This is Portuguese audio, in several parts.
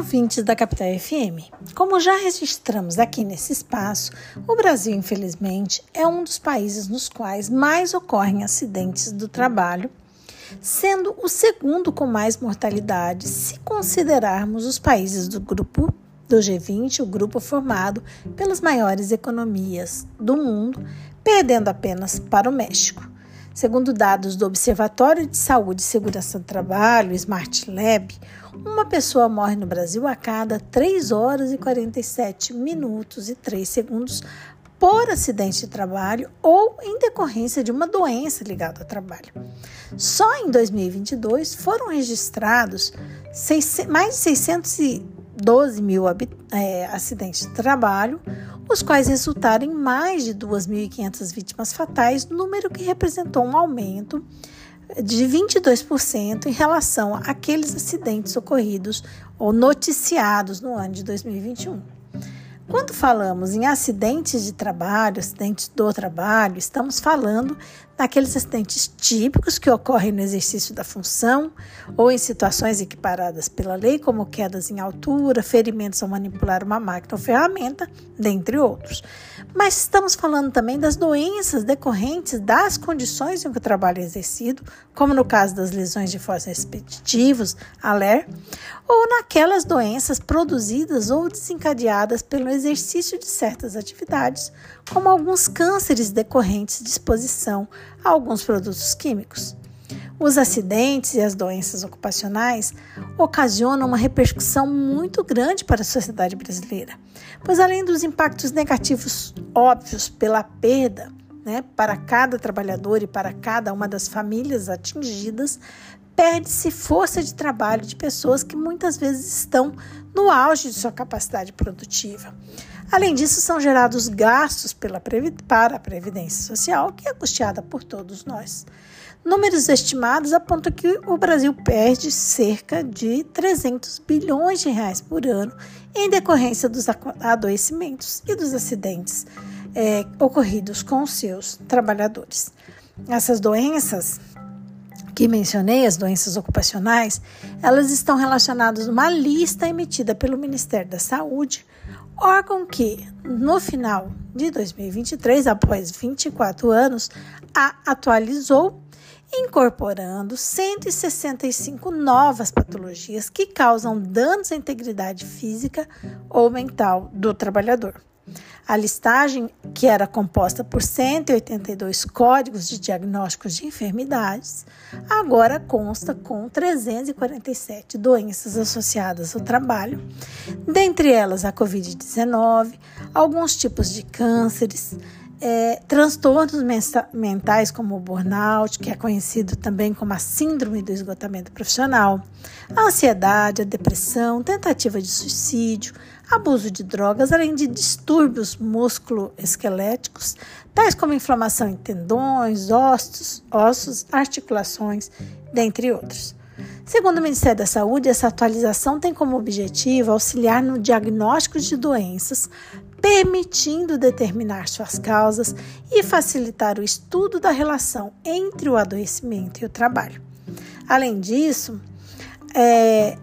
ouvintes da Capital FM. Como já registramos aqui nesse espaço, o Brasil, infelizmente, é um dos países nos quais mais ocorrem acidentes do trabalho, sendo o segundo com mais mortalidade se considerarmos os países do grupo do G20, o grupo formado pelas maiores economias do mundo, perdendo apenas para o México. Segundo dados do Observatório de Saúde e Segurança do Trabalho, Smart Lab, uma pessoa morre no Brasil a cada 3 horas e 47 minutos e 3 segundos por acidente de trabalho ou em decorrência de uma doença ligada ao trabalho. Só em 2022 foram registrados mais de 612 mil é, acidentes de trabalho, os quais resultaram em mais de 2.500 vítimas fatais, número que representou um aumento de 22% em relação àqueles acidentes ocorridos ou noticiados no ano de 2021. Quando falamos em acidentes de trabalho, acidentes do trabalho, estamos falando daqueles acidentes típicos que ocorrem no exercício da função ou em situações equiparadas pela lei, como quedas em altura, ferimentos ao manipular uma máquina ou ferramenta, dentre outros. Mas estamos falando também das doenças decorrentes das condições em que o trabalho é exercido, como no caso das lesões de fósseis repetitivos, ALER, ou naquelas doenças produzidas ou desencadeadas pelo exercício de certas atividades, como alguns cânceres decorrentes de exposição a alguns produtos químicos. Os acidentes e as doenças ocupacionais ocasionam uma repercussão muito grande para a sociedade brasileira, pois além dos impactos negativos óbvios pela perda né, para cada trabalhador e para cada uma das famílias atingidas, perde-se força de trabalho de pessoas que muitas vezes estão no auge de sua capacidade produtiva. Além disso, são gerados gastos pela, para a Previdência Social, que é custeada por todos nós. Números estimados apontam que o Brasil perde cerca de 300 bilhões de reais por ano em decorrência dos adoecimentos e dos acidentes é, ocorridos com seus trabalhadores. Essas doenças que mencionei, as doenças ocupacionais, elas estão relacionadas numa lista emitida pelo Ministério da Saúde, órgão que, no final de 2023, após 24 anos, a atualizou incorporando 165 novas patologias que causam danos à integridade física ou mental do trabalhador. A listagem, que era composta por 182 códigos de diagnósticos de enfermidades, agora consta com 347 doenças associadas ao trabalho, dentre elas a Covid-19, alguns tipos de cânceres, é, transtornos mentais como o burnout, que é conhecido também como a síndrome do esgotamento profissional, a ansiedade, a depressão, tentativa de suicídio, abuso de drogas, além de distúrbios músculo-esqueléticos, tais como inflamação em tendões, ossos, ossos, articulações, dentre outros. Segundo o Ministério da Saúde, essa atualização tem como objetivo auxiliar no diagnóstico de doenças, permitindo determinar suas causas e facilitar o estudo da relação entre o adoecimento e o trabalho. Além disso, é,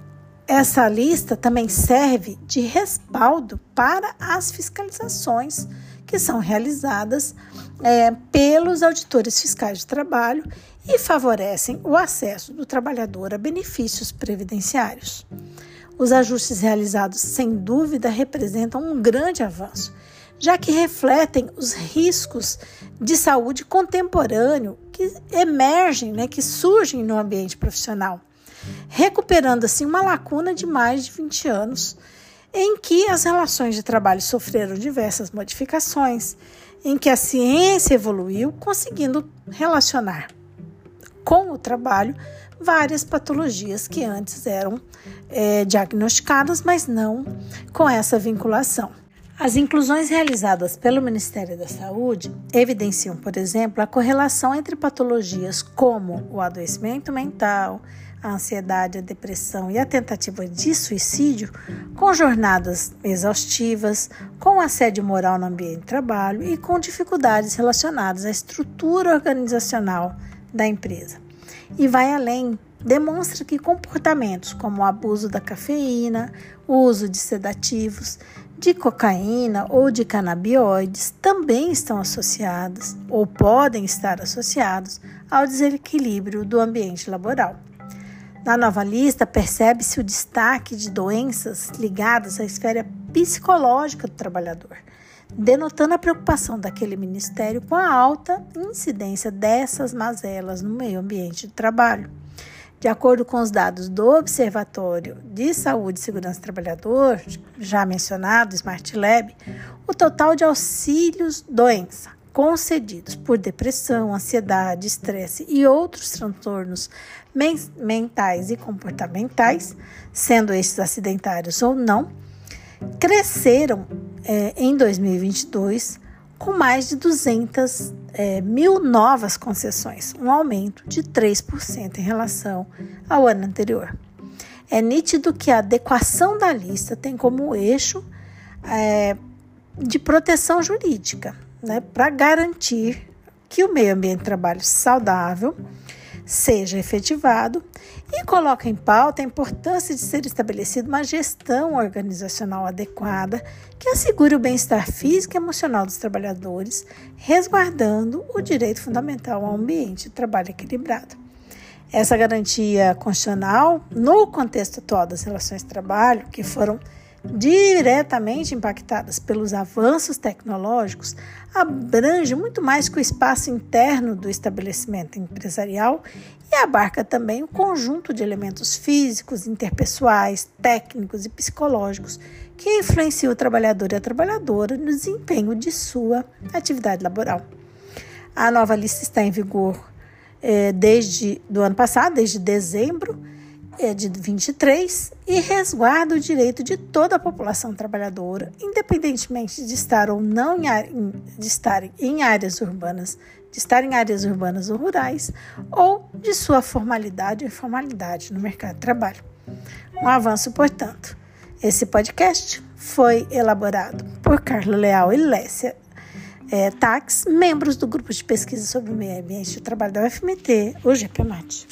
essa lista também serve de respaldo para as fiscalizações que são realizadas é, pelos auditores fiscais de trabalho e favorecem o acesso do trabalhador a benefícios previdenciários. Os ajustes realizados, sem dúvida, representam um grande avanço, já que refletem os riscos de saúde contemporâneo que emergem, né, que surgem no ambiente profissional recuperando assim uma lacuna de mais de 20 anos, em que as relações de trabalho sofreram diversas modificações, em que a ciência evoluiu, conseguindo relacionar com o trabalho várias patologias que antes eram é, diagnosticadas, mas não com essa vinculação. As inclusões realizadas pelo Ministério da Saúde evidenciam, por exemplo, a correlação entre patologias como o adoecimento mental, a ansiedade, a depressão e a tentativa de suicídio, com jornadas exaustivas, com assédio moral no ambiente de trabalho e com dificuldades relacionadas à estrutura organizacional da empresa. e vai além. Demonstra que comportamentos como o abuso da cafeína, o uso de sedativos, de cocaína ou de canabinoides também estão associados ou podem estar associados ao desequilíbrio do ambiente laboral. Na nova lista, percebe-se o destaque de doenças ligadas à esfera psicológica do trabalhador, denotando a preocupação daquele ministério com a alta incidência dessas mazelas no meio ambiente de trabalho. De acordo com os dados do Observatório de Saúde e Segurança do Trabalhador, já mencionado, Smart Lab, o total de auxílios doença concedidos por depressão, ansiedade, estresse e outros transtornos mentais e comportamentais, sendo estes acidentários ou não, cresceram é, em 2022 com mais de 200 é, mil novas concessões, um aumento de 3% em relação ao ano anterior. É nítido que a adequação da lista tem como eixo é, de proteção jurídica, né, para garantir que o meio ambiente de trabalho saudável seja efetivado e coloca em pauta a importância de ser estabelecida uma gestão organizacional adequada que assegure o bem-estar físico e emocional dos trabalhadores, resguardando o direito fundamental ao ambiente de trabalho equilibrado. Essa garantia constitucional, no contexto atual das relações de trabalho, que foram diretamente impactadas pelos avanços tecnológicos, abrange muito mais que o espaço interno do estabelecimento empresarial e abarca também o conjunto de elementos físicos, interpessoais, técnicos e psicológicos que influenciam o trabalhador e a trabalhadora no desempenho de sua atividade laboral. A nova lista está em vigor eh, desde do ano passado, desde dezembro é de 23 e resguarda o direito de toda a população trabalhadora, independentemente de estar ou não em, de estar em áreas urbanas, de estar em áreas urbanas ou rurais, ou de sua formalidade ou informalidade no mercado de trabalho. Um avanço, portanto. Esse podcast foi elaborado por Carlos Leal e Lécia é, Tax, membros do grupo de pesquisa sobre o meio ambiente e o trabalho da UFMT, o GPMAT.